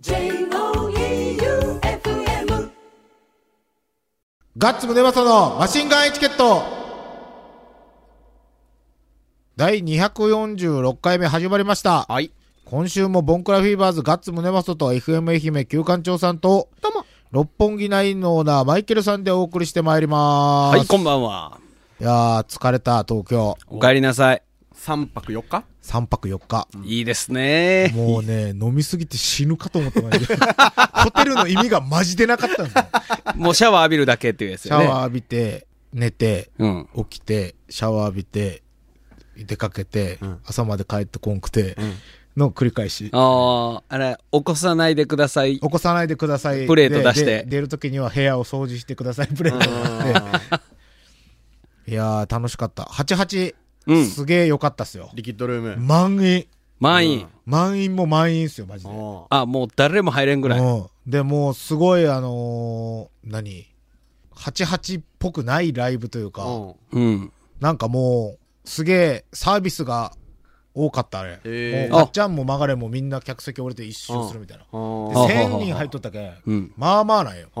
J-O-E-U-F-M ガッツムネマソのマシンガンエチケット第246回目始まりました。はい。今週もボンクラフィーバーズガッツムネマソと FM 愛媛旧館長さんと、どうも。六本木ナインのオーナーマイケルさんでお送りしてまいりまーす。はい、こんばんは。いやー、疲れた、東京。お帰りなさい。3泊4日？3泊4日。いいですね。もうね、飲みすぎて死ぬかと思った ホテルの意味がマジでなかったんですよ。もうシャワー浴びるだけっていうやつよね。シャワー浴びて、寝て、うん。起きて、シャワー浴びて、出かけて、ん朝まで帰ってこんくて、の繰り返し。ああ、あれ、起こさないでください。起こさないでください。プレート出して出るときには部屋を掃除してください、プレートがあって。いやー、楽しかった。88、うんすげー良かったっすよ。リキッドルーム。満員。満員。満員も満員っすよ、マジで。あ、もう誰も入れんぐらい。うん。で、もうすごい、あのー、何 ?88 っぽくないライブというか、うん。なんかもう、すげえサービスが多かった、あれ。へーもう、まっちゃんも曲がれもみんな客席降りて一周するみたいな。であ1000人入っとったけん、うん。まあまあなんよ。でうん。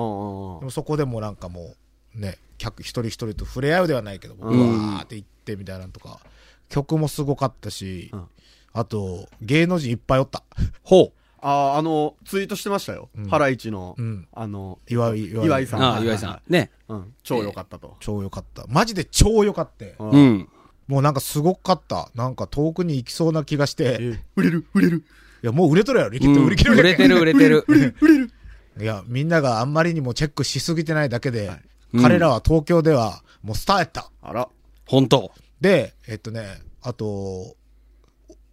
もそこでもなんかもう、ね、客一人一人と触れ合うではないけど、ううんわーって行ってみたいなのとか、曲もすごかったし、うんあと、芸能人いっぱいおった。ほあー、あの、ツイートしてましたよ。ハライチのうん、あの、岩井、岩井う。岩井さんああ、岩井さん。ね。うん。超良かったと。超良かった。マジで超良かった。うう。ん。もうなんかすごかった。なんか遠くに行きそうな気がして、え売れる、売れる。いや、もう売れとるやろ、リキッドうん売り切れ売れてる、売れて る。いや、みんながあんまりにもチェックしすぎてないだけで、うん彼らは東京ではもうスターやった。あら。本当。で、えっとね、あと、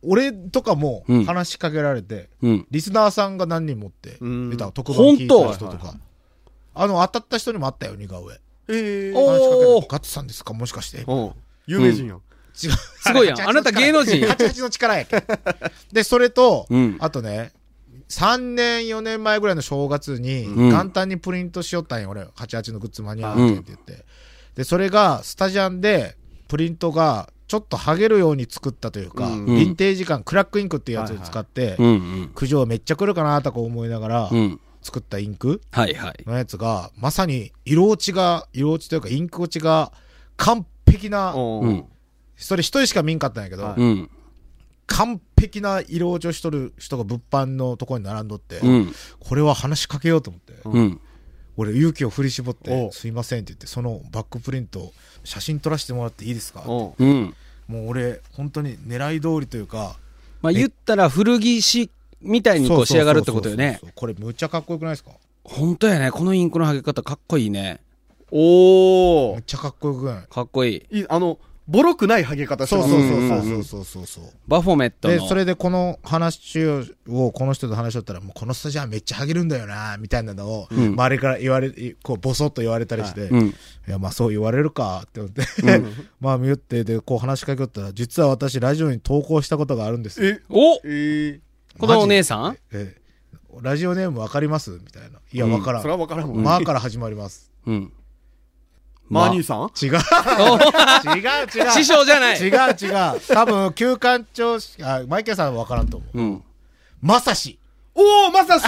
俺とかもうん話しかけられて、うん。リスナーさんが何人もって、うん出た特番聞いた人と本当？か。あの、当たった人にもあったよ、似顔絵。えー。お話しかけられおてガッツさんですか？もしかして。違う。うん。有名人やん。すごいやんあなた芸能人88の力やけん。で、それと、うんあとね、3年、4年前ぐらいの正月に、うん元旦にプリントしよったんよ、俺。88のグッズ間に合わんけんって言って。で、それが、スタジャンで、プリントが、ちょっと剥げるように作ったというか、うんヴィンテージ感、クラックインクっていうやつを使って。苦情めっちゃ来るかなとか思いながら、うん。作ったインクはいはい。のやつが、まさに色落ちが、色落ちというかインク落ちが完璧な。それ一人しか見んかったんやけど。完璧な色落ちをしとる人が物販のところに並んどって、うん。これは話しかけようと思って、うん。俺勇気を振り絞っおて、うすいませんって言って、そのバックプリント、写真撮らせてもらっていいですかもうん。う俺、本当に狙い通りというか、まあ言ったら古着しみたいにこう仕上がるってことよねこれむっちゃかっこよくないですか？本当やね。このインクの剥げ方かっこいいね。おー。めっちゃかっこよくない？かっこいい。いい、あの、ボロくない剥げ方してそうますそうそううんそうそうそうそう。バフォメットで、の。それでこの話を、この人と話しとったら、もうこのスタジアムめっちゃハゲるんだよな、みたいなのを、ん周りから言われ、こう、ボソッと言われたりして、うん。いや、まあそう言われるかって思って、まあ見よって、で、こう話しかけよったら、実は私、ラジオに投稿したことがあるんですよ。え、おえー。このお姉さん？ええラジオネームわかります？みたいな。いや、わからん。それは分からんもん。まあから始まります。うん。マーニーさん？違う。違う、違う。師匠じゃない違う、違う。多分、旧館長し、あ、マイケルさんはわからんと思う。うん。まさし。おー、まさし、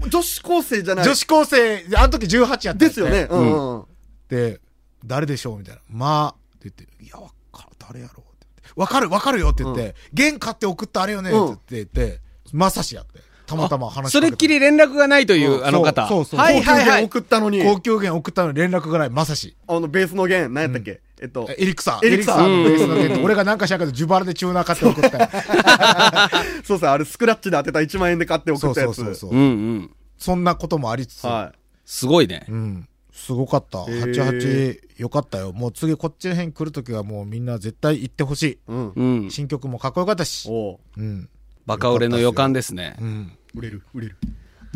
女、女子高生じゃない。女子高生、あの時18やったんですよね。。うんうん。で、誰でしょうみたいな。まあ、って言って、いや、わかる、誰やろうって言って。わかる、わかるよって言って、原買って送ってあれよねって言って、まさしやって。たまたま話しそれっきり連絡がないという、あの方。そうそうそうはいはいはい。送ったのに、高級弦送ったのに連絡がない、まさし。あの、ベースの弦、何やったっけ？えっと、エリクサー。エリクサーのベースの弦と俺がなんかしらんけど、自腹でチューナー買って送ったよ そうそう、あれスクラッチで当てた1万円で買って送そうったやつ。そうそうそう。うんうん。そんなこともありつつ、はすごいねう。ん。すごかった。ー88、よかったよ。もう次こっちの辺来るときはもうみんな絶対行ってほしい。い。うん。うん。新曲もかっこよかったし。うん。バカ売れの予感ですねう。ん。売れる、売れる。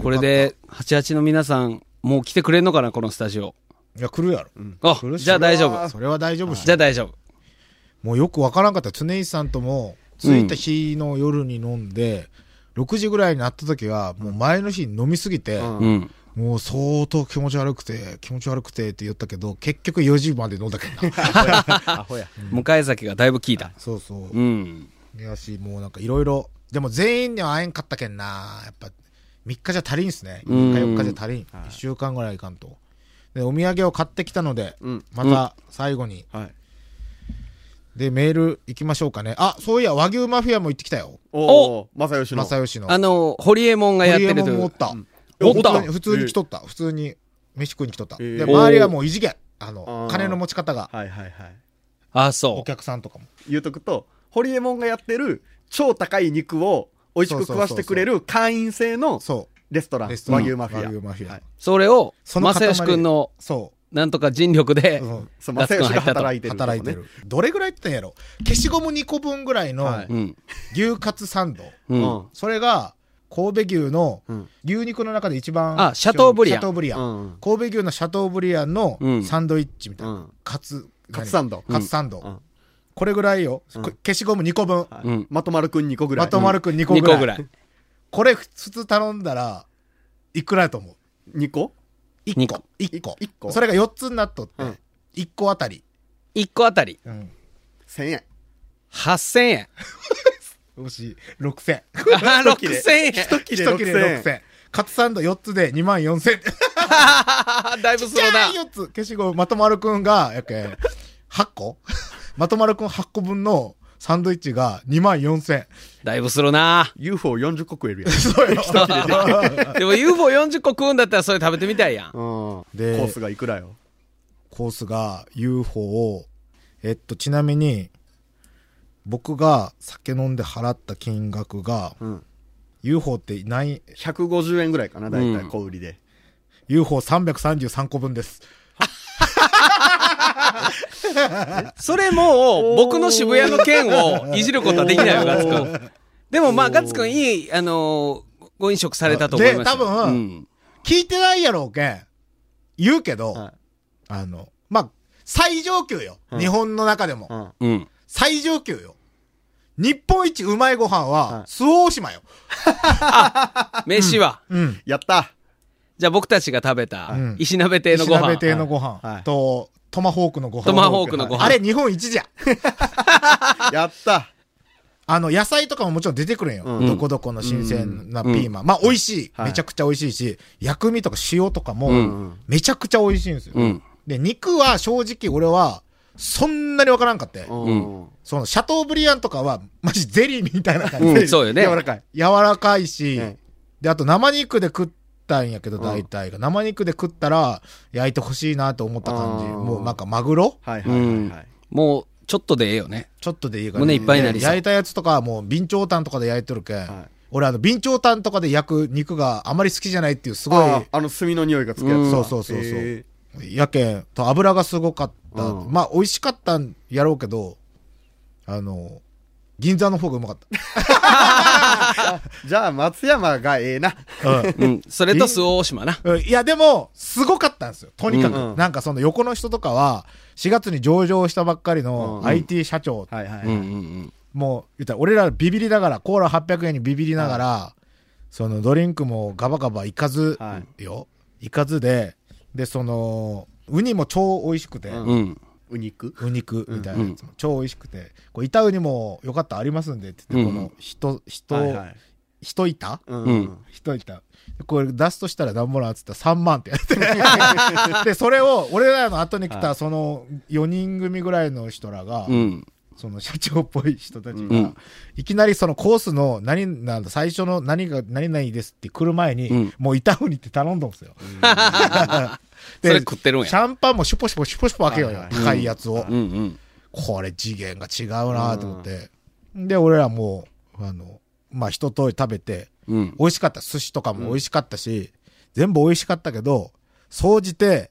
これで、88の皆さん、もう来てくれんのかな、このスタジオ。いや、来るやろ。あ来る、しじゃあ大丈夫。それは大丈夫じゃあ大丈夫。もうよくわからんかった。常石さんとも、着いた日の夜に飲んで、6時ぐらいになった時は、もう前の日に飲みすぎて、うんうん。もう相当気持ち悪くて、気持ち悪くてって言ったけど、結局4時まで飲んだけどな。アホや。迎え酒がだいぶ効いた。そうそう。うん。いやし、もうなんかいろいろ、でも全員には会えんかったけんな。やっぱ、3日じゃ足りんっすね。うん3日4日じゃ足りん。はい1週間ぐらいいかんと。で、お土産を買ってきたので、うん。また最後に。はい。で、メール行きましょうかね。あ、そういや、和牛マフィアも行ってきたよ。おお、正義の。正義の。あの、ホリエモンがやってるというホリエモンもおっ。た。うんおった普通に来とった。普通に飯食いに来とった。えーで、周りはもう異次元。あの金の持ち方が、はいはいはい。あ、おそ客さんとかも。言うとくと、ホリエモンがやってる超高い肉を美味しく食わしてくれる会員制のそレストラン、レストラン和牛マフィア。和牛マフィアはい、う。それを、その塊正義くんの、う。そなんとか尽力でそう、正義が働いてる、働いてる。。どれぐらいって言ったんやろ消しゴム2個分ぐらいの。牛カツサンド。う。うんん。それが、神戸牛のうん。牛肉の中で一番。あシャトーブリアンシャトーブリアン。うん。神戸牛のシャトーブリアンのうんサンドイッチみたいな。うんカツ、カツサンド。カツサンド。うんこれぐらいよ。うんこ消しゴム2個分。はいうんまとまるくん2個ぐらい。まとまるくん2個2ぐらい。個ぐらい。これ普通頼んだら、いくらやと思う？2個 ?1 二個個。1個。一個それが4つになっとってうん、1個あたり。1個あたり、うん。1000円。8000円。よし、6000。あ、6000円。一切れ1切れ6000 6000。カツサンド4つで2万4000。だいぶするな。4つ。消しゴム、まとまるくんが、やけ、8個？まとまるくん8個分のサンドイッチが2万4000。だいぶするな。UFO40 個食えるやん。そうよ。でも UFO40 個食うんだったらそれ食べてみたいやん。うん。コでースがいくらよ？コースが UFO を、えっと、ちなみに、僕が酒飲んで払った金額が、うん。UFO って何、150円ぐらいかな、だいたいうん小売りで。UFO333 個分です。それもう、僕の渋谷の件をいじることはできないよ、ガッツくん。でもまあ、ガッツくんいい、あのーご飲食されたと思いますよ。で多分うん聞いてないやろうけん。言うけど、はあの、まあ、最上級よ。うん日本の中でも。うん。うん。最上級よ。日本一うまいご飯は、はい周防大島よ。飯は。うん。やったじゃあ僕たちが食べたうん、石鍋亭のご石鍋飯。亭のご飯、はいと、トマホークのご飯。トマホークのご飯。あれ日本一じゃ。やったあの、野菜とかももちろん出てくるんよ。うんどこどこの新鮮なピーマン。まあ、美味しい,、はいめちゃくちゃ美味しいし、薬味とか塩とかも、うんめちゃくちゃ美味しいんですよ。うん。で、肉は正直俺は、そんなにわからんかって。うん。その、シャトーブリアンとかは、マジゼリーみたいな感じ。うん、そうよね。柔らかい。柔らかいし、ねで、あと生肉で食ったんやけど、うん大体が。生肉で食ったら、焼いてほしいなと思った感じ。もうなんかマグロ？はいはいはいはい。もう、ちょっとでええよね。ちょっとでいいから、胸いっぱいになりそうで焼いたやつとかはもう、備長炭とかで焼いてるけん。はい俺あの、備長炭とかで焼く肉があまり好きじゃないっていう、すごい、ああの炭の匂いがつくやうんつ。そうそうそうそうへやけん、と油がすごかった。うんまあ、美味しかったんやろうけど、あの、銀座の方がうまかっー じゃあ松山がええな。た。うんうん。それと周防大島な。うんいや、でも、すごかったんですよ。とにかく。うんなんかその横の人とかは、4月に上場したばっかりのうん IT 社長、はいはいはい。うんうんうん。もう、言ったら、俺らビビりながら、コーラ800円にビビりながら、そのドリンクもガバガバいかずはよ。いかずで、で、その、ウニも超美味しくて、うんうん。う肉ウ肉みたいなやつも超美味しくて、こう板ウニもよかったらありますんでって言って、うんこの人、人、はいはい。人板？うんうん人板。これ出すとしたら何もなんっつったら3万ってやって。で、それを、俺らの後に来はたその4人組ぐらいの人らが、うん。その社長っぽい人たちが、うんいきなりそのコースの何なんだ、最初の何が、何々ですって来る前に、うんもう板ウニって頼んだんですよ。それ食ってるんや。シャンパンもシュポシュポシュポシュポ開けようよ、はいはい高いやつを。うんうん。これ次元が違うなと思って。で、俺らもう、あの、まあ、一通り食べて、うん。美味しかった。寿司とかも美味しかったし、全部美味しかったけど、総じて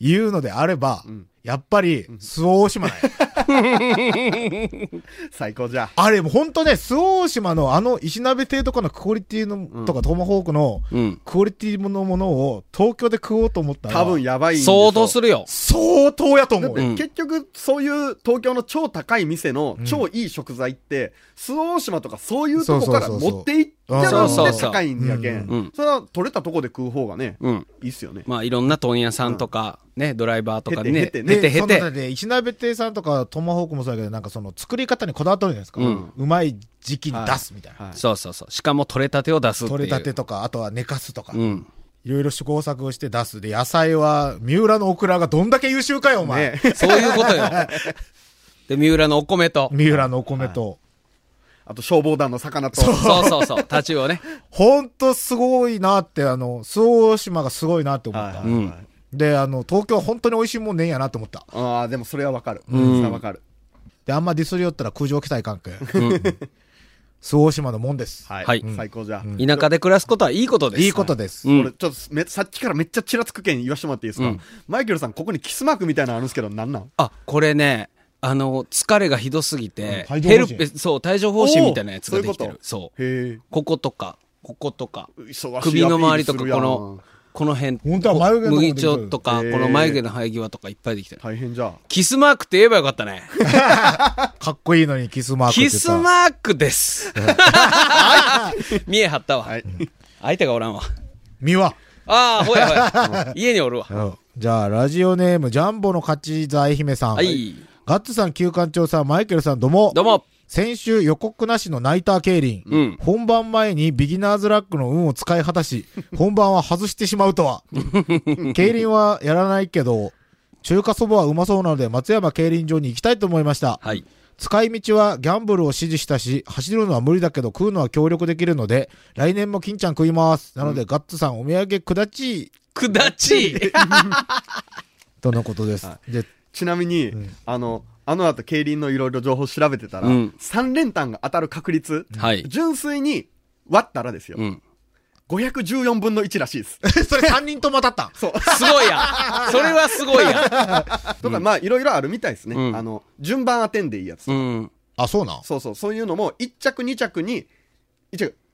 言うのであれば、んやっぱり、周防大島なんや 最高じゃ。あれ、もうほんとね、周防大島のあの石鍋亭とかのクオリティの、とかトマホークのうん。クオリティのものを東京で食おうと思ったら、多分やばい相当するよ。相当やと思う結局、そういう東京の超高い店のうん超いい食材って、周防大島とかそういうとこから持っていっちゃそうそうそ高いんやけうんんうん。それは取れたとこで食う方がね、うん。いいっすよね。まあ、いろんな問屋さんとか、ね、ドライバーとかね、へてへてで、へてへて。その中で石鍋亭さんとかトマホークもそうだけど、なんかその作り方にこだわってるじゃないですか。うんうまい時期に出すみたいな。はいそうそうそう。しかも取れたてを出すっていう。取れたてとか、あとは寝かすとか。うん。いろいろ試行錯誤して出す。で、野菜は、三浦のオクラがどんだけ優秀かよ、お前。ねそういうことよ。で、三浦のお米と。三浦のお米と。あと消防団の魚と。そうそうそう。タチウオね。ほんとすごいなって、あの、周防大島がすごいなって思った。はいはいはいで、あの、東京は本当に美味しいもんねんやなって思った。ああ、でもそれはわかる。んそれはわかる。で、あんまディスりよったら空上期待関係。周防大島のもんです。はい。はい最高じゃあ。田舎で暮らすことはいいことです。いいことです。うん俺、ちょっとめ、さっきからめっちゃちらつく件言わせてもらっていいですか、うんマイケルさん、ここにキスマークみたいなのあるんですけど、なんなん？あ、これね、あの、疲れがひどすぎて、ヘルペ、そう、帯状疱疹みたいなやつができてる。そう。へこことか、こことか、首の周りとか、この、この辺、本当は眉毛のとこ麦できる茶とか、この眉毛の生え際とかいっぱいできてる。大変じゃあ。キスマークって言えばよかったね。かっこいいのにキスマークって言キったらスマークです。見え張ったわ。はい。相手がおらんわ。身は？ああ、ほやほや。家におるわ。じゃあ、ラジオネーム、ジャンボの勝ち座姫さん。はい。ガッツさん、旧館長さん、マイケルさん、どうも。どうも。先週予告なしのナイター競輪。うん。本番前にビギナーズラックの運を使い果たし、本番は外してしまうとは。競輪はやらないけど、中華そばはうまそうなので松山競輪場に行きたいと思いました。はい。使い道はギャンブルを指示したし、走るのは無理だけど食うのは協力できるので、来年も金ちゃん食います。なので、ガッツさんお土産くだちい、くだち。とのことです。で、ちなみに、あの、あの後、競輪のいろいろ情報調べてたら、うん3連単が当たる確率、はい。純粋に割ったらですよ、うん。514分の1らしいです。それ3人とも当たった。そう。すごいや。それはすごいや。とか、まあ、いろいろあるみたいですね。うんあの、順番当てんでいいやつとか。うん。あ、そうなん？そうそう、そういうのも、1着、2着に、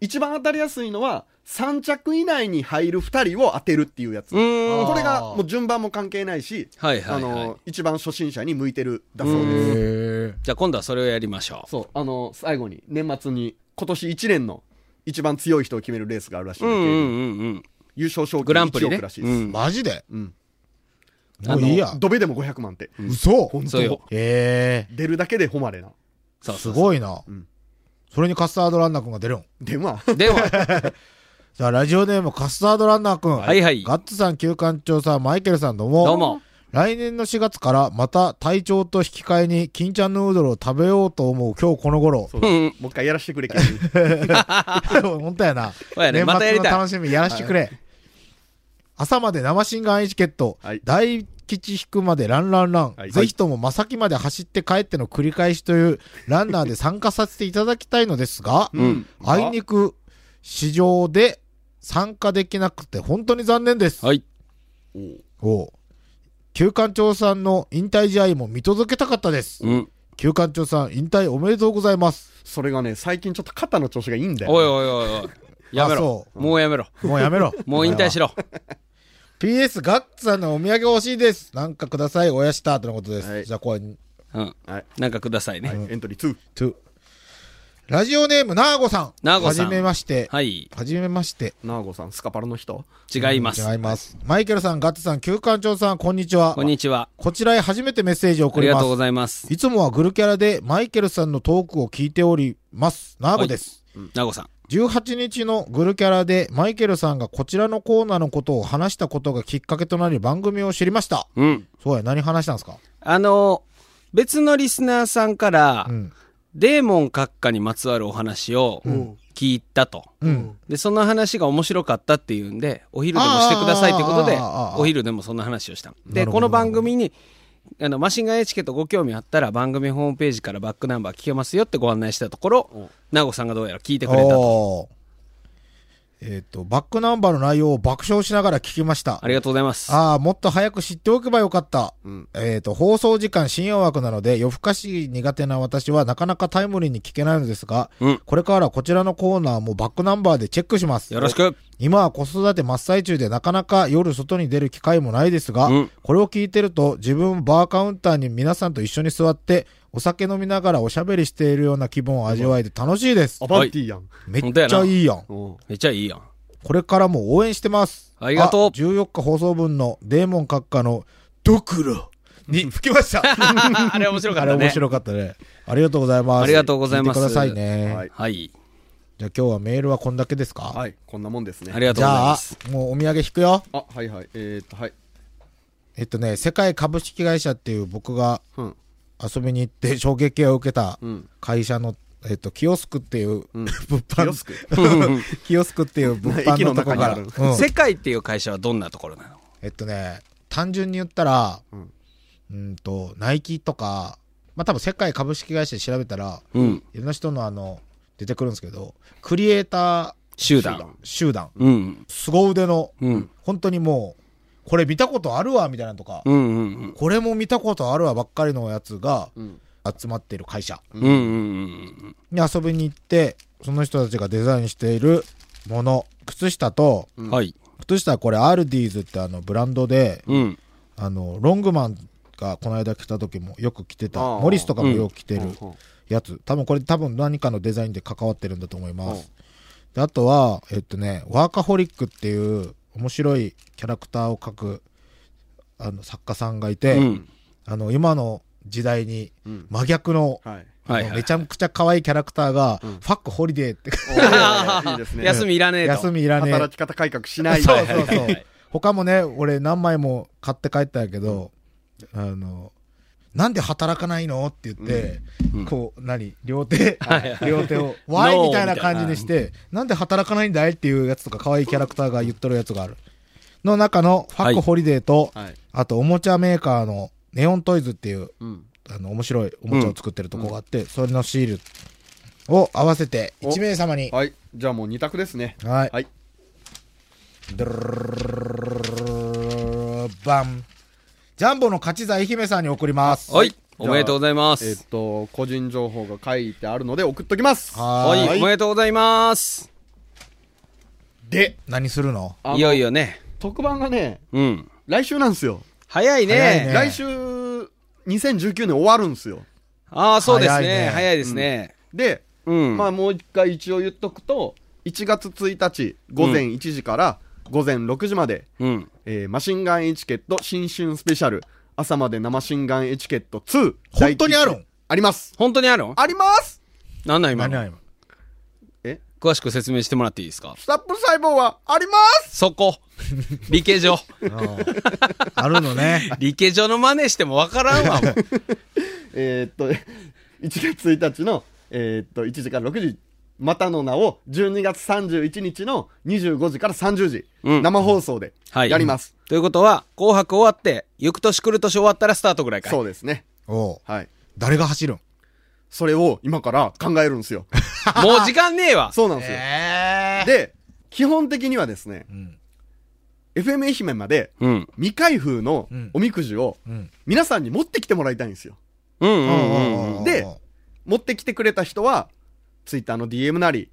一番当たりやすいのは、3着以内に入る2人を当てるっていうやつ。これが、もう順番も関係ないし、はいはいはいあの、一番初心者に向いてるだそうです。へじゃあ今度はそれをやりましょそう、あの、最後に、年末に、今年1年の一番強い人を決めるレースがあるらしいう。うんんで、うんうんうん。優勝賞金1グランプリね億らしい。です。うん。マジで？うん。もういいや。ドベでも500万って。嘘本そうよ当へえ。出るだけで誉れな。そうそう。すごいな。んそれにカスタードランナー君が出るん。で、まあ、では、じゃあ、ラジオネームカスタードランナー君。はいはいガッツさん、旧館長さん、マイケルさん、どうも。どうも。来年の4月からまた体調と引き換えに金ちゃんヌードルを食べようと思う今日この頃。そうもう一回やらしてくれ、本当やな。やね年末の楽しみやらしてくれ。朝まで生新眼エチケット。はい大吉引くまでランランラン。はいぜひとも正木まで走って帰っての繰り返しというランナーで参加させていただきたいのですが、うん。あいにく市場で参加できなくて本当に残念です。はい。おう旧館長さんの引退試合も見届けたかったです。うん。旧館長さん引退おめでとうございます。それがね、最近ちょっと肩の調子がいいんだよ。おいおいおいおい。やめろ。もうやめろ。もうやめろ。もう引退しろ。PS ガッツさんのお土産欲しいです。なんかください。おやしたとのことです。はいじゃあこれ、うん。はい。なんかくださいね。エントリー2。2。ラジオネームなーごさん。なーごさんはじめまして。はい。はじめまして。ナーゴさん、スカパラの人？違います。違います。マイケルさん、ガッツさん、旧館長さん、こんにちは。こんにちは。こちらへ初めてメッセージを送りますありがとうご。ざいます。いつもはグルキャラでマイケルさんのトークを聞いております。ナーゴです。なごさん。18日のグルキャラでマイケルさんがこちらのコーナーのことを話したことがきっかけとなり番組を知りました。うん。そうや、何話したんですか？あの、別のリスナーさんからう、ん。デーモン閣下にまつわるお話を聞いたと。うん。で、その話が面白かったっていうんで、お昼でもしてくださいってことでお昼でもそんな話をしたの。で、この番組に、あの、マシンガンエチケットご興味あったら番組ホームページからバックナンバー聞けますよってご案内したところ、ナゴさんがどうやら聞いてくれたと。えっ、と、バックナンバーの内容を爆笑しながら聞きましたあ。りがとうございます。ああ、もっと早く知っておけばよかった。うんえっ、と、放送時間深夜枠なので、夜更かし苦手な私はなかなかタイムリーに聞けないのですが、うん。これからこちらのコーナーもバックナンバーでチェックします。よろしく。今は子育て真っ最中でなかなか夜外に出る機会もないですが、うんこれを聞いてると自分バーカウンターに皆さんと一緒に座ってお酒飲みながらおしゃべりしているような気分を味わえて楽しいですア。バンティーやん。めっちゃいいやん。うんめっちゃいいやん。これからも応援してます。ありがとうあ14日放送分のデーモン閣下のドクロに吹きました。あれ面白かあったね。れ面白かったね。ありがとうございます。ありがとうございます聞てくださいね。はいはい。じゃあ今日はメールはこんだけですか？はい、こんなもんですね。ありがとうございじゃあます。、もうお土産引くよ。あ、はいはい。えー、っと、はい。えっとね、世界株式会社っていう僕がうん。遊びに行って衝撃を受けたうん。会社の、えっと、キオスクっていううん。物販、キオスク？キオスクっていう物販のとこから。うん世界っていう会社はどんなところなの？えっとね、単純に言ったら、ううんん、と、ナイキとか、まあ多分世界株式会社で調べたら、うん。いろんな人のあの、出てくるんですけど、クリエイタ集団。集団ー集団、うん。凄腕の、うん。本当にもう、これ見たことあるわ、みたいなのとか、うんうんこれも見たことあるわばっかりのやつがうん。集まってる会社うん。うんうんうんに遊びに行って、その人たちがデザインしているもの、靴下と、うん。はい。靴下はこれアールディーズってあのブランドで、うん。あの、ロングマンがこの間来た時もよく着てた、モリスとかもよく着てるうんやつ、多分これ多分何かのデザインで関わってるんだと思いまうんす。であとは、えっとね、ワーカホリックっていう面白いキャラクターを描くあの作家さんがいて、うん。あの、今の時代にうん。真逆の、はい。はいはい。めちゃくちゃ可愛いキャラクターが、うんファックホリデーって、いいですね。休みいらねえと。休みいらねえ。働き方改革しない。そうそうそう。他もね、俺何枚も買って帰ったんやけど、あの、なんで働かないの？って言って、うんこう、何？両手？はいはい、両手を、ワイ？みたいな感じにして、なんで働かないんだい？っていうやつとか、可愛いキャラクターが言っとるやつがある。の中の、ファックホリデーと、はい。あと、おもちゃメーカーの、ネオントイズっていう、うん。あの、面白いおもちゃを作ってるとこがあって、それのシールを合わせて、お1名様に、はい。じゃあもう二択ですね。はい。はい。バン。ジャンボの勝ち座愛媛さんに送ります。はい。おめでとうございまえす。っと、個人情報が書いてあるので送っときます。ははい。おめでとうございます。で、何するの？いよいよね。特番がね、うん。来週なんですよ。早いね。早いね来週、2019年終わるんですよ。ああ、そうです早いねね。早いですね。で、うん。まあもう一回一応言っとくと、1月1日午前1時から午前6時まで、うん。えーマシンガンエチケット新春スペシャル、朝まで生シンガンエチケット2。本当にある？んあります。本当にあるんありますなんなん今の？何何え？詳しく説明してもらっていいですか？スタップ細胞はありますそこ。理系上。あるのね。理系上の真似してもわからんわ、もう。えーっと、1月1日の、えーっと、1時から6時、またの名を12月31日の25時から30時、うん生放送ではい。やります。ということは、紅白終わって、行く年来る年終わったらスタートぐらいかい。そうですね。おうはい。誰が走るん？それを今から考えるんですよ。もう時間ねえわ。そうなんですよ。えで、基本的にはですね、ん FM 愛媛までうん。未開封のうんおみくじをうん。皆さんに持ってきてもらいたいんですよ。うんうんうんうん。で持ってきてくれた人は、ツイッターの DM なり、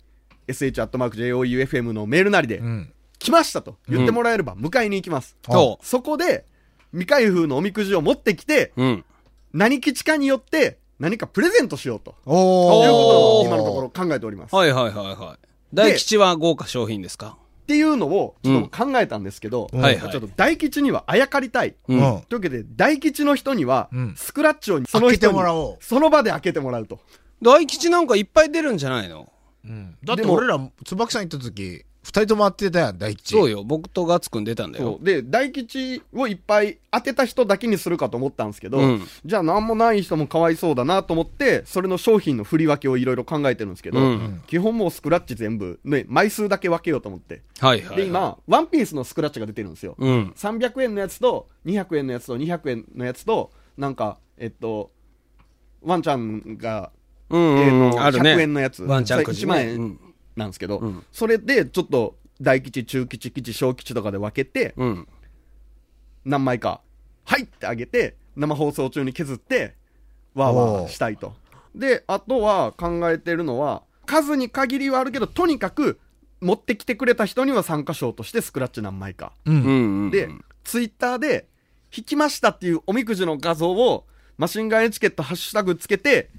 sh.joufm のメールなりでう、ん。来ましたと言ってもらえれば迎えに行きます。そそこで、未開封のおみくじを持ってきて、う。うん。何吉かによって何かプレゼントしようと。おいうことを今のところ考えております。はいはいはいはい。大吉は豪華商品ですか？っていうのをちょっと考えたんですけど、うんはいはいちょっと大吉にはあやかりたい。うん。うんというわけで、大吉の人にはうん、スクラッチをその開けて人にもらおうその場で開けてもらうと。大吉なんかいっぱい出るんじゃないの？うんだってでも俺ら、椿さん行った時、二人とも当てたやん、大吉。そうよ。僕とガッツくん出たんだよそ。うで、大吉をいっぱい当てた人だけにするかと思ったんですけど、うんじゃあ何もない人もかわいそうだなと思って、それの商品の振り分けをいろいろ考えてるんですけど、うん基本もうスクラッチ全部、ね、枚数だけ分けようと思って。はいはいはい。で、今、ワンピースのスクラッチが出てるんですよ。うん。300円のやつと、200円のやつと、200円のやつと、なんか、えっと、ワンちゃんが、うんうんうん。えーのあるね。100円のやつワンチャンくじ1万ね。円なんですけど、うんそれでちょっと大吉、中吉、吉、小吉とかで分けて、うん。うん。何枚か、はいってあげて、生放送中に削って、わーわーしたいと。で、あとは考えてるのは、数に限りはあるけど、とにかく、持ってきてくれた人には参加賞としてスクラッチ何枚か。う。うんんうん。で、ツイッターで、引きましたっていうおみくじの画像を、マシンガンエチケットハッシュタグつけて、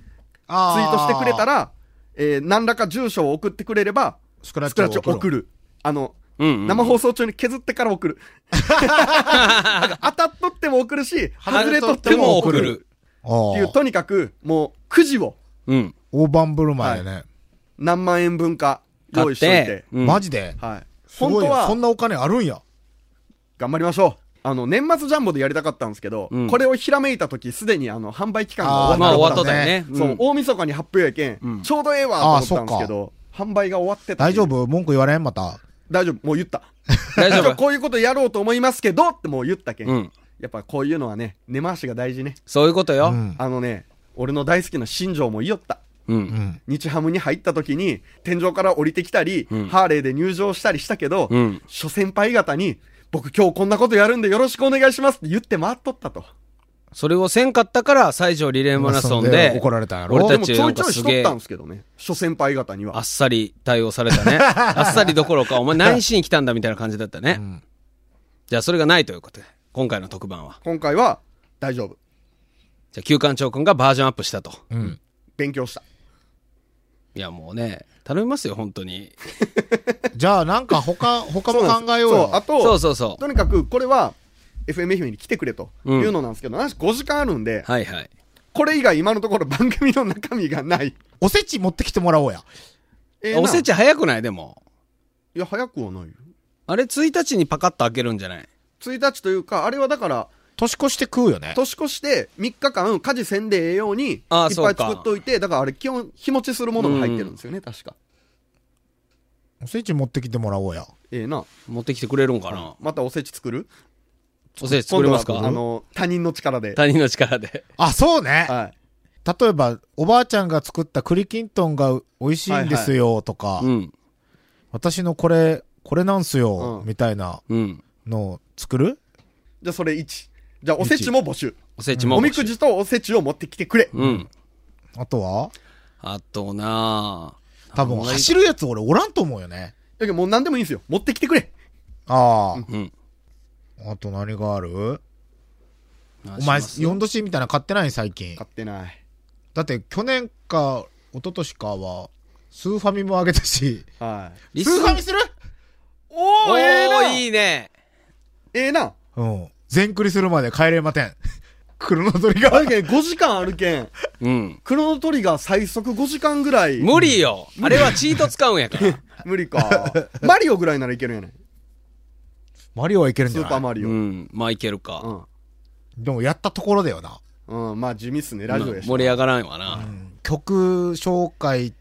ツイートしてくれたら、ら、えー何らか住所を送ってくれれば、スクラッチチを送る。を送る。あの、うんうん生放送中に削ってから送る。当たっとっても送るし、外れとっても送る。あっていう、とにかく、もう、くじをうん。大盤振る舞いでね。何万円分か用意しといてて。うんマジで？はい。本当はそんなお金あるんや。頑張りましょう。あの、年末ジャンボでやりたかったんですけど、うんこれをひらめいた時、すでにあの、販売期間が終わったったよね。そう、ん大晦日に発表やけん、うんちょうどええわと思ったんですけど、販売が終わってた。大丈夫？文句言われん？また。大丈夫？もう言った。大丈夫？こういうことやろうと思いますけどってもう言ったけん。うん。やっぱこういうのはね、根回しが大事ね。そういうことよ。うん。あのね、俺の大好きな新庄も言いよった。う。うんん。日ハムに入った時に、天井から降りてきたり、うんハーレーで入場したりしたけど、うん。諸先輩方に、僕今日こんなことやるんでよろしくお願いしますって言って回っとったと。それをせんかったから、西条リレーマラソンで、怒られたんやろでもちょ俺たちないんちょいしとったんですけどね。諸先輩方には。あっさり対応されたね。あっさりどころか、お前何しに来たんだみたいな感じだったね。んじゃあそれがないということで、今回の特番は。今回は大丈夫。じゃあ、旧館長くんがバージョンアップしたと。うん。勉強した。いや、もうね、頼みますよ、本当に。じゃあなんか他、他も考えようそう、あよ。と、そうそうそとにかくこれは、FM 愛媛に来てくれというのなんですけど、なんし5時間あるんでう。、はいはい。これ以外今のところ番組の中身がない。おせち持ってきてもらおうや。ええなおせち早くない？でも。いや、早くはないよ。あれ、1日にパカッと開けるんじゃない？1日というか、あれはだから、年越して食うよね。年越して3日間家事せんでええようにいっぱい作っといて、だからあれ基本日持ちするものが入ってるんですよね、確か。おせち持ってきてもらおうや。ええな。持ってきてくれるんかなまたおせち作る？おせち作れますか？あの、他人の力で。他人の力で。あ、そうね。はい。例えば、おばあちゃんが作った栗きんとんが美味しいんですよとか、うん。私のこれ、これなんすよ、うんみたいなうん。のを作る？じゃあそれ1。じゃあおせちも募集。おせちも。おみくじとおせちを持ってきてくれ。うん。あとは？あとな多分走るやつ俺おらんと思うよね。だけどもう何でもいいんですよ。持ってきてくれ。あうん。あ。あと何がある？おお前、4度 C みたいなの買ってない最近。買ってない。だって去年か、一昨年かは、スーファミもあげたし。はい。リスーファミする？おー、ええおな。ー、いいね。ええな。うん。全クリするまで帰れません。クロノトリガー。あれけん5時間あるけん。うん。クロノトリガー最速5時間ぐらい。無理よ。あれはチート使うんやから。無理か。マリオぐらいならいけるんやねマリオはいけるんスじゃない？ーパーマリオ。うん。うん。まあいけるか。でもやったところだよな。うん。まあ地味っすね、ラジオやし。盛り上がらんわな。曲紹介、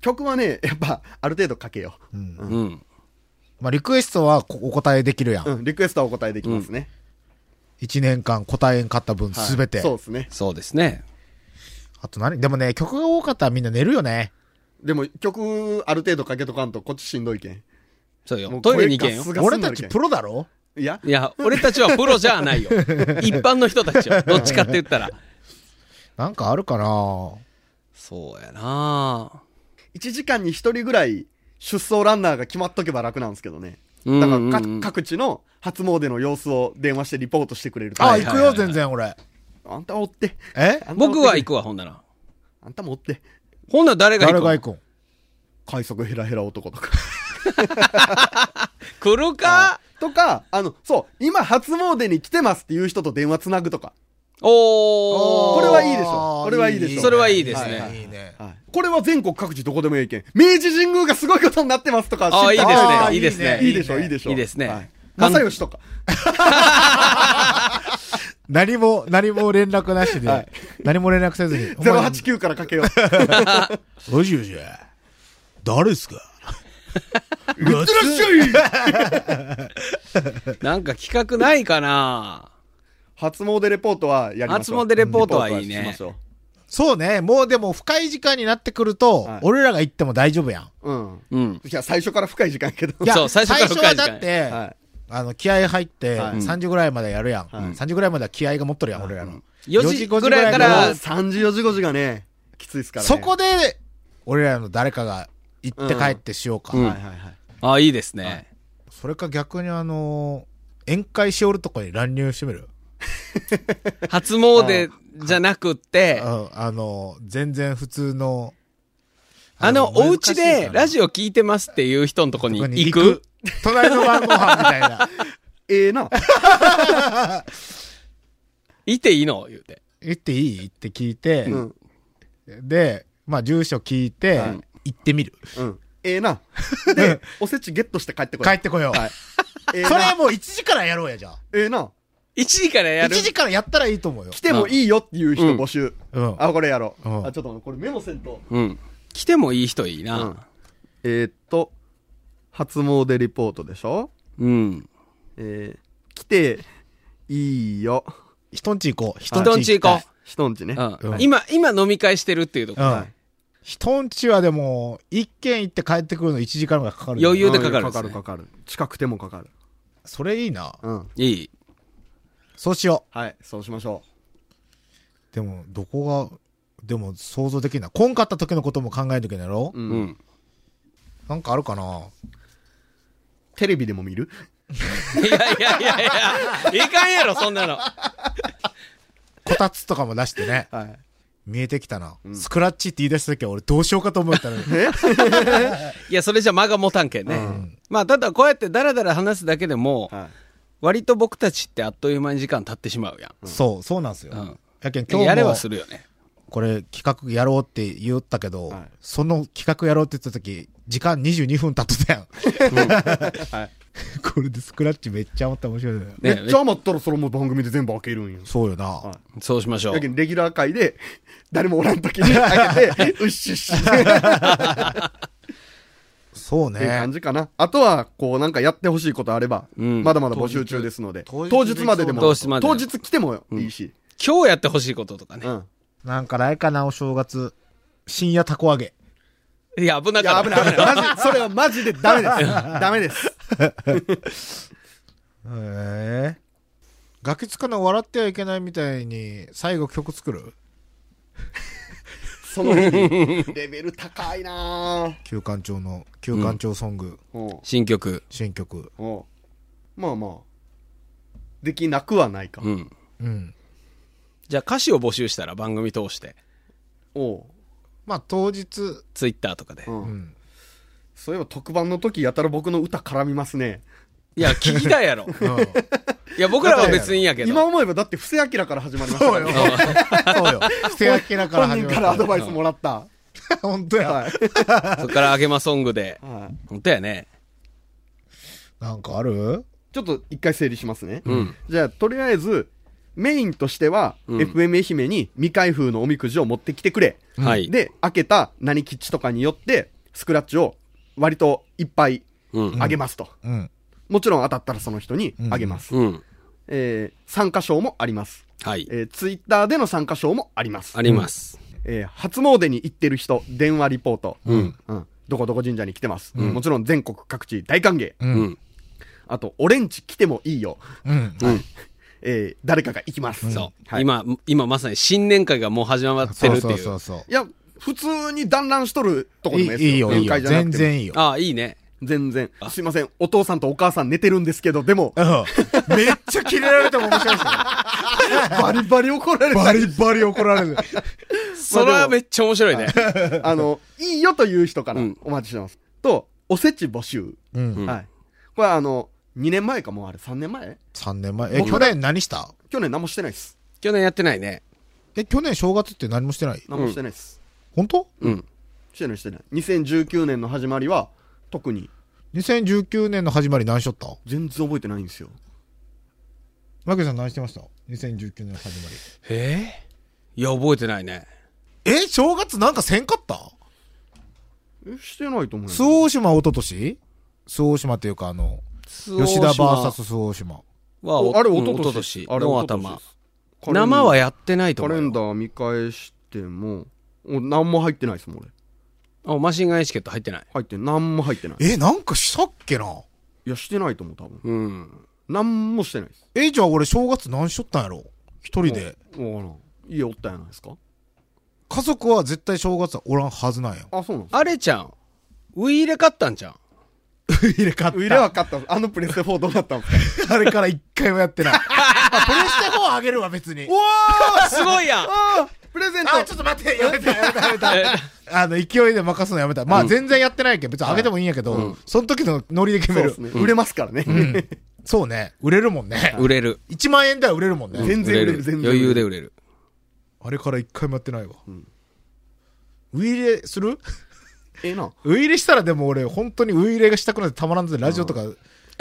曲はね、やっぱ、ある程度かけようん。うん。まあ、リクエストはこお答えできるやん。う。うん。リクエストはお答えできますね。一年間答えんかった分はいすべて。そうですね。そうですね。あと何？でもね、曲が多かったらみんな寝るよね。でも曲、ある程度かけとかんと、こっちしんどいけん。そうよも。うトイレに行けんよ俺たちプロだろ？いや、いや、俺たちはプロじゃないよ。一般の人たちよ。どっちかって言ったら。なんかあるかな？そうやな1時間に1人ぐらい出走ランナーが決まっとけば楽なんですけどね。うんだからか、うんうん各地の初詣の様子を電話してリポートしてくれると。あ、はい行くよ、全然俺。あんたおって。え？僕は行くわ、ほんなら。あんたもおって。ほんなら誰が行くの？誰が行くん？快速ヘラヘラ男とか。来るか？とか、あの、そう、今初詣に来てますっていう人と電話つなぐとか。おー。これはいいでしょこれはいいでしょそれはいいですはいね。いいね。はい。これは全国各地どこでもいいけん。明治神宮がすごいことになってますとか。ああ、いいですね。いいですね。いいでしょ、いいでしょ。いいですねはい。正義とか。何も、何も連絡なしで、はい何も連絡せずに。お前089からかけよう。ラジオじゃ。誰っすか？いってらっしゃいなんか企画ないかな？初詣レポートはやりましょう。初詣レポートはいいねしましょそうね、もうでも深い時間になってくると、はい俺らが行っても大丈夫やん。う。うん。うん。いや、最初から深い時間やけど。いや、そう最初から深い時間最初はだって、はい。あの、気合入って、はい3時ぐらいまでやるやん。はい3時ぐらいまでは気合が持っとるやん、俺らの。4時ぐらいかもうら、3時4時5時がね、きついですからね。そこで、俺らの誰かが行って帰ってしようか。うんはいはいはい。ああ、いいですね。それか逆にあのー宴会しおるとこに乱入してみる？初詣じゃなくって、うんあのー全然普通の。あの、お家でラオジオ聞いてますっていう人のとこに行く？隣の晩ご飯みたいな。ええな。いていいの？言うて。言っていい？って聞いて、うん。で、まあ住所聞いて、はい行ってみる。うん。ええな。で、おせちゲットして帰ってこい。帰ってこよう。はい。ええなそれもう1時からやろうや、じゃあ。ええな。1時からや1る。時からやったらいいと思うよ来。てもいいよっていう人うん募集。うん。あ、これやろう。うんあ、ちょっとこれメモせんと。うん。来てもいい人いいな。うんえーっと、初詣リポートでしょ？うん。えー、来ていいよ。人んち行こう。人んち行こ人んちね。う。うんうん。今、今飲み会してるっていうとこう。うん。はい人んちはでも、一軒行って帰ってくるの1時間ぐらいかかるよ。余裕でかかるんかかるかかる。近くてもかかる。それいいな。うん。いい。そうしよはい、そうしましょう。でも、どこが、でも想像できんな。こんかった時のことも考えんといけないやろ？う。う。うんん。なんかあるかな？テレビでも見る？いやいやいやいや、いかんやろ、そんなの。こたつとかも出してね。はい。見えてきたな。スクラッチって言い出した時は俺どうしようかと思ったのに。いや、それじゃ間が持たんけんね。まあ、ただこうやってダラダラ話すだけでも、はい。割と僕たちってあっという間に時間経ってしまうやん。そう、そうなんですよ。うんやけん今日もやればするよね。これ企画やろうって言ったけど、はいその企画やろうって言った時、時間22分経ってたやん。はい。これでスクラッチめっちゃ思ったら面白いね。めっちゃ余ったらそれもう番組で全部開けるんよ。そうよな。はそうしましょうやけ。んレギュラー会で、誰もおらん時に開けて、うっしゅっしゅそういう感ね。じかな。あとは、こうなんかやってほしいことあれば、うんまだまだ募集中ですので、当当日日まででも、当日当日来てもいいし。今日やってほしいこととかねう。ん。なんかないかな、お正月。深夜たこ揚げ。いや、危ないかや、った。危ない危ない。マジ、それはマジでダメです。ダメです。へえ。ガキつかの笑ってはいけないみたいに、最後曲作る？その日、レベル高いなぁ。旧館長の、旧館長ソング、うん新曲。新曲。うんまあまあ、できなくはないか。うん。うん。じゃあ歌詞を募集したら番組通して。おうまあ当日、ツイッターとかで。うんうん。そういえば特番の時やたら僕の歌絡みますね。いや、聞きたいやろ。うん。いや、僕らは別にいいんやけど。今思えばだって布施明から始まりましたからね。そうよ。布施明から始ま。本人からアドバイスもらった。本当や。はい。そっからあげまソングで。はい本当やね。なんかある？ちょっと一回整理しますね。うん。じゃあ、とりあえず、メインとしては、うん FM 愛媛に未開封のおみくじを持ってきてくれ。はい。で、開けた何吉とかによって、スクラッチを割といっぱいうん。あげますと。うん。もちろん当たったらその人にあげます。うん。えー参加賞もあります。はい。えーツイッターでの参加賞もあります。あります。えー初詣に行ってる人、電話リポート。うん。うん。どこどこ神社に来てます。もちろん全国各地大歓迎。う。うんん。あと、オレンジ来てもいいよ。うん。うん。えー誰かが行きます。そう。はい今、今まさに新年会がもう始まってそうるっていう。そうそうそう。いや、普通に団らんしとるとこいでもいいですよ。いいいよ、いいよ。全然いいよ。ああ、いいね。全然。すいません。お父さんとお母さん寝てるんですけど、でも、うん。めっちゃキレられても面白いですよ。バリバリ怒られたバリバリ怒られる。それはめっちゃ面白いね。あの、いいよという人からうんお待ちしてます。と、おせち募集。うん。はい。これはあの、2年前かもうあれ、3年前？3年前？え、去年何した？去年何もしてないです。去年やってないね。え、去年正月って何もしてない？何もしてないです。本当？うん。してないしてない。2019年の始まりは、特に ?2019 年の始まり何しとった？全然覚えてないんですよ。マキさん何してました ?2019 年の始まええ？いや、覚えてないね。り。え、正月なんかせんかった？え、してないと思うよ。周防島一昨年？周防島っていうかあの、吉田 VS 周防島。は、おあれ、おとおとととしし。あれ、のおととし頭生はやってないと思うよ。カレンダー見返しても、お何も入ってないですもん、俺。あマシンガンエチケット入ってない。入って。何も入ってない。え、なんかしたっけな？いや、してないと思う、多分。うん。何もしてないです。え、じゃあ俺正月何しとったんやろ？一人で。わからん。家おったんやないですか？家族は絶対正月はおらんはずなんや。あ、そうなんですあれちゃん、ウイイレ買ったんちゃん 入れ替わった。ウイレは勝ったあのプレステ4どうなったんですか？あれから一回もやってない。ステ4あげるわ、別に。すごいやんああプレゼントあ、ちょっと待って、やめた、やめた、やめた。あの、勢いで任すのやめた。まあ、全然やってないけど、別にあげてもいいんやけど、その時のノリで決める。ね。売れますからね。うんそうね。売れるもんね。売れる。1万円では売れるもんね。全然売れる、全然。余裕で売れる。あれから一回もやってないわ。ウイイレする？ええな。ウイイレしたらでも俺、本当にウイイレがしたくなってたまらんで、ラジオとか、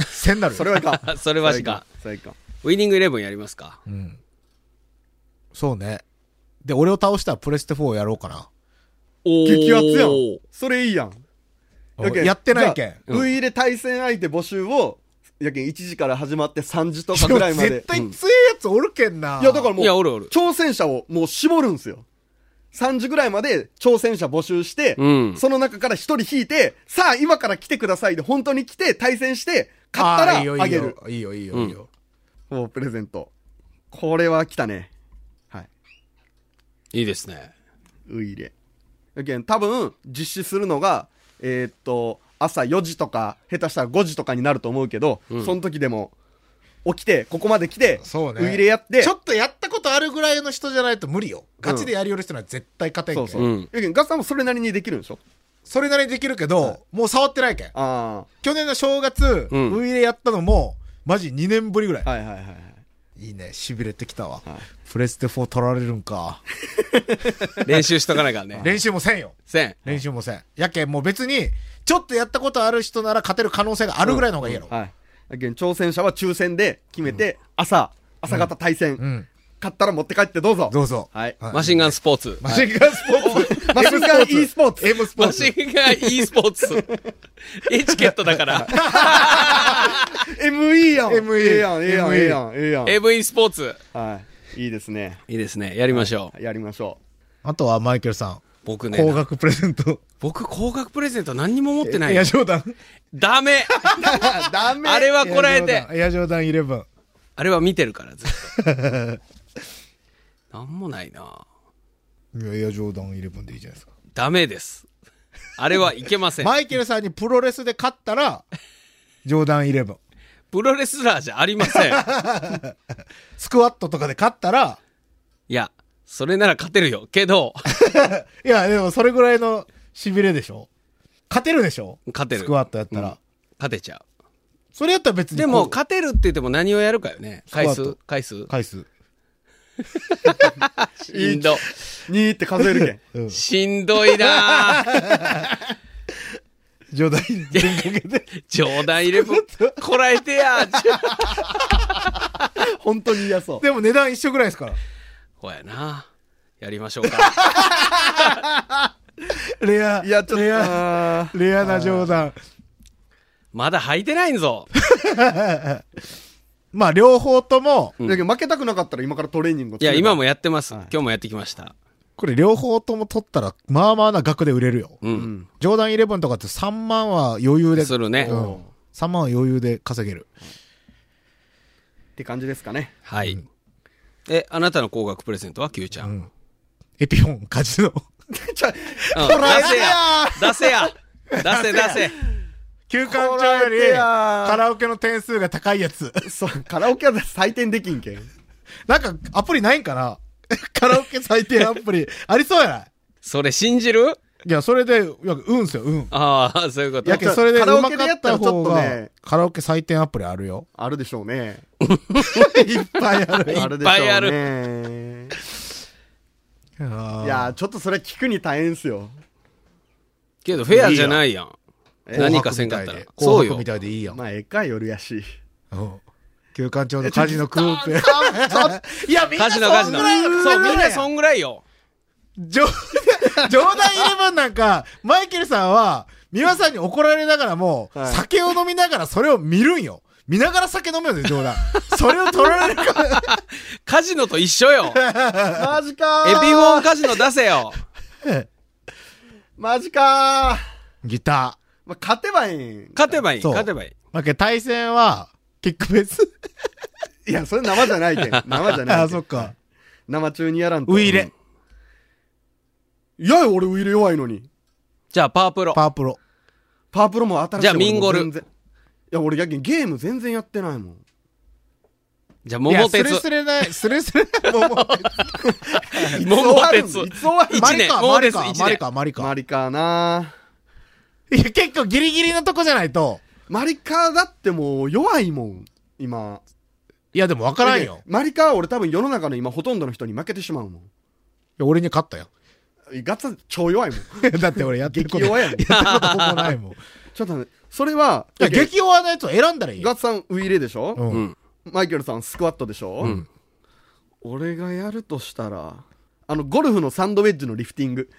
せんなるよ。それはいかん。それはしか。それはいかん。ウィニングイレブンやりますか？うん。そうね。で、俺を倒したらプレステ4をやろうかな。お激アツやん。それいいやん。やけんやってないけん。じゃあウイイレ対戦相手募集を、やけん1時から始まって3時とかぐらいまで。絶対強いやつおるけんな。いや、だからもう、いや、おるおる。挑戦者をもう絞るんすよ。3時ぐらいまで挑戦者募集して、うんその中から1人引いて、さあ今から来てくださいで、本当に来て対戦して、勝ったらあーいいよあげる。いいよ、いいよ、いいよ、いいよ。もうプレゼント。これは来たね。はい。いいですね。ウイイレ。やけん、多分、実施するのが、えーっと、朝4時とか、下手したら5時とかになると思うけど、その時でも、起きて、ここまで来て、そうね。ウイイレやって、ちょっとやったことあるぐらいの人じゃないと無理よ。ガチでやりよる人には絶対勝てんけん。そうそう。うけん、ガッサンもそれなりにできるんでしょ？それなりにできるけど、もう触ってないけん。あ去年の正月、うんウイイレやったのも、マジ2年ぶりぐらい。あ。はいはいはいはい。いいね、痺れてきたわ。はいプレステ4取られるんか。練習しとかないからね。練習もせんよ。せん。練習もせん。やけん、もう別に、ちょっとやったことある人なら勝てる可能性があるぐらいの方がいいやろ。はい。やけん、挑戦者は抽選で決めて、朝、朝方対戦、うん。勝ったら持って帰ってどうぞ。どうぞ。はい。はいマシンガンスポーツ。マシンガンスポーツ。マシンガン e スポーツ。M スポーマツ。シンガン e スポーツ。エチケットだから。ME やん。ME ええやん、ええやん、ええやん、ええやん。AV スポーツ。はい。いいですね。いいですね。やりましょう。やりましょあとはマイケルさん、僕ね、高額プレゼント。僕高額プレゼント何にも持ってないエア。ジョーダン。ダメう。ダメあれはこらえて。エアジョーダン11。あれは見てるから、ずっと。なんもないないやエアジョーダン11でいいじゃないですか。ダメです。あれはいけません。マイケルさんにプロレスで勝ったら、ジョーダン11。プロレスラーじゃありません。スクワットとかで勝ったら、いや、それなら勝てるよ。けど、いや、でもそれぐらいの痺れでしょ勝てるでしょ？勝てるスクワットやったら。勝てちゃう。それやったら別に。でも、勝てるって言っても何をやるかよね。回数？回数？回数。しんど。2って数えるけん。うん。しんどいなぁジョーダン11かけて。冗談入れぶ、こらえてや。本当に嫌そう。でも値段一緒ぐらいですから。ほやなやりましょうか。レア、いや、ちょっと、レア、あレアなジョーダン。まだ履いてないんぞ。まあ、両方とも、ーだけど負けたくなかったら今からトレーニングをいや、今もや。やってます。はい今日もやってきました。これ両方とも取ったら、まあまあな額で売れるよ。う。うんん。ジョーダン11とかって3万は余裕で。するね。うん。3万は余裕で稼げる。って感じですかね。はい。え、あなたの高額プレゼントは Q ちゃ。うんん。エピフォンカジノ。ちょ、うん出せや出せや出せ出せ休館長より、カラオケの点数が高いやつ。そう、カラオケは採点できんけん。なんか、アプリないんかな？カラオケ採点アプリ。ありそうやない？それ信じる？いや、それで、いや、運っすよ、運。ああ、そういうことや。けんそれでカラオうまかっケでやったらた方が、ちょっとねカラオケ採点アプリあるよ。あるでしょうね。いっぱいある。いっぱいあるるでしょうね。いいやー、ちょっとそれ聞くに大変っすよ。けどフェアじゃないやん。え何かせんかったら紅そうよ白みたいでいいやん。まあ、ええか夜やし。うん休館長のカジノクーペ。ペ。いや、みんなカジノカジノ。そう、みんなそんぐらいよ。ジョジョーダンイレブンなんか、マイケルさんは、美輪さんに怒られながらも、はい酒を飲みながらそれを見るんよ。見ながら酒飲むよね、ジョーダン。それを取られるか。カジノと一緒よ。マジかーエビフォンカジノ出せよ。マジかーギタまあ、勝てばいいん。勝てばいい。そう勝てばいい。ー。まあ、けど対戦は、キックベース？いや、それ生じゃないけん。生じゃないけん。あ、そっか。生中にやらんと。ウイイレ。いや、俺ウイイレ弱いのに。じゃあ、パープロ。パープロ。パープロも新しい。じゃあミンゴルいや、俺やけんゲーム全然やってないもん。じゃあ、いや桃鉄。スレスレない、スレスレない桃鉄。桃鉄。いつ終わる？一年マリカ、マリカ。マリカ、マリカ。マリカーないや、結構ギリギリのとこじゃないと。マリカーだってもう弱いもん、今。いや、でも分からんよ。マリカーは俺多分世の中の今ほとんどの人に負けてしまうもん。いや俺に勝ったよ。ガッツ超弱いもん。だって俺やってること、激弱やもん。やってることほぼないもん。い ちょっとね、それは、や、激弱のやつを選んだらいいよ。ガッツさんウイイレでしょ、うん。うん。マイケルさんスクワットでしょ、うん俺がやるとしたら、あの、ゴルフのサンドウェッジのリフティング。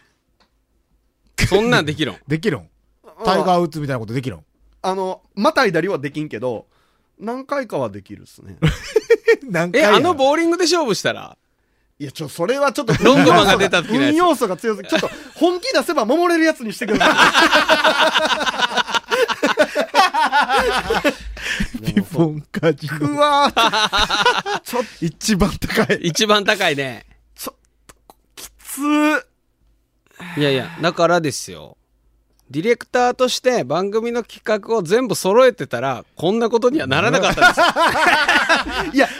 そんなんできるん？できるんタイガー・ウッズみたいなことできるんあの、またいだりはできんけど、何回かはできるっすね。え、何回やあのボーリングで勝負したら？いや、ちょ、それはちょっと、ロングマンが出た時のやつ運要素が強すぎ、ちょっと、本気出せば守れるやつにしてくださピポンカジい。うノ。わー、ちょっと、一番高い。一番高いね。つー。いやいや、だからですよ。ディレクターとして番組の企画を全部揃えてたら、こんなことにはならなかったです。いや、考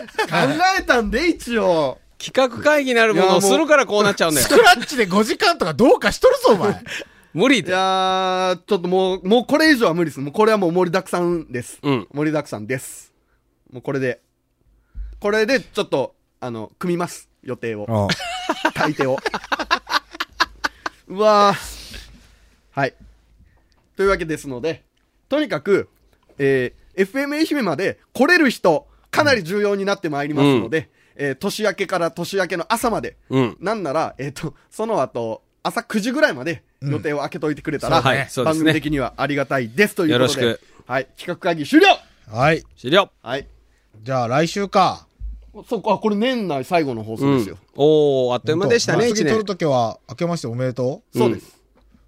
えたんで、一応。企画会議なるものをするからこうなっちゃうんだよス。クラッチで5時間とかどうかしとるぞ、お前。い無理で。やー、ちょっともう、もうこれ以上は無理です。もうこれはもう盛りだくさんです。うん。盛りだくさんです。もうこれで。これで、ちょっと、あの、組みます。予定を。うん。大抵を。うわーはい。というわけですので、とにかく、えー、FM 愛媛まで来れる人、かなり重要になってまいりますので、えー年明けから年明けの朝まで、うん。なんなら、えっ、と、その後、朝9時ぐらいまで予定を開けといてくれたら、うんはいそうですね番組的にはありがたいですということで、よろしはい、企画会議終了はい。終了。はい。じゃあ来週か。そこ、あ、これ年内最後の放うん送ですよ。。おー、あっという間でしたね、次撮る。ときは、明けましておめでとそうです。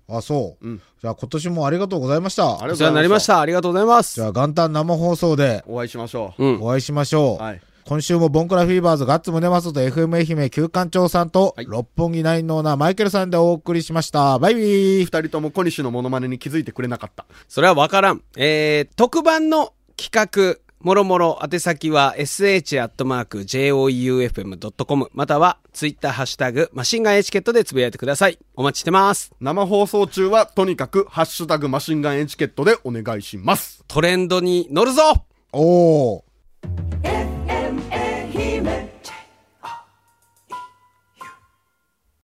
うあ、そう。うんじゃあ今年もありがとうございました。ありがとうごお世話になざいまし。りましたた。ありがとうございますじ。ゃあ元旦生放送でお会いしましょう。うん。お会いしましょう。はい。今週もボンクラフィーバーズガッツムネマソと FM 愛媛旧館長さんと、はい六本木ナインのオーナーマイケルさんでお送りしました。バイビー二人とも小西のモノマネに気づいてくれなかった。それはわからん。えー、特番の企画、もろもろ宛先は sh.joeufm.com またはツイッターハッシュタグマシンガンエチケットでつぶやいてください。お待ちしてます。生放送中はとにかくハッシュタグマシンガンエチケットでお願いします。トレンドに乗るぞおー。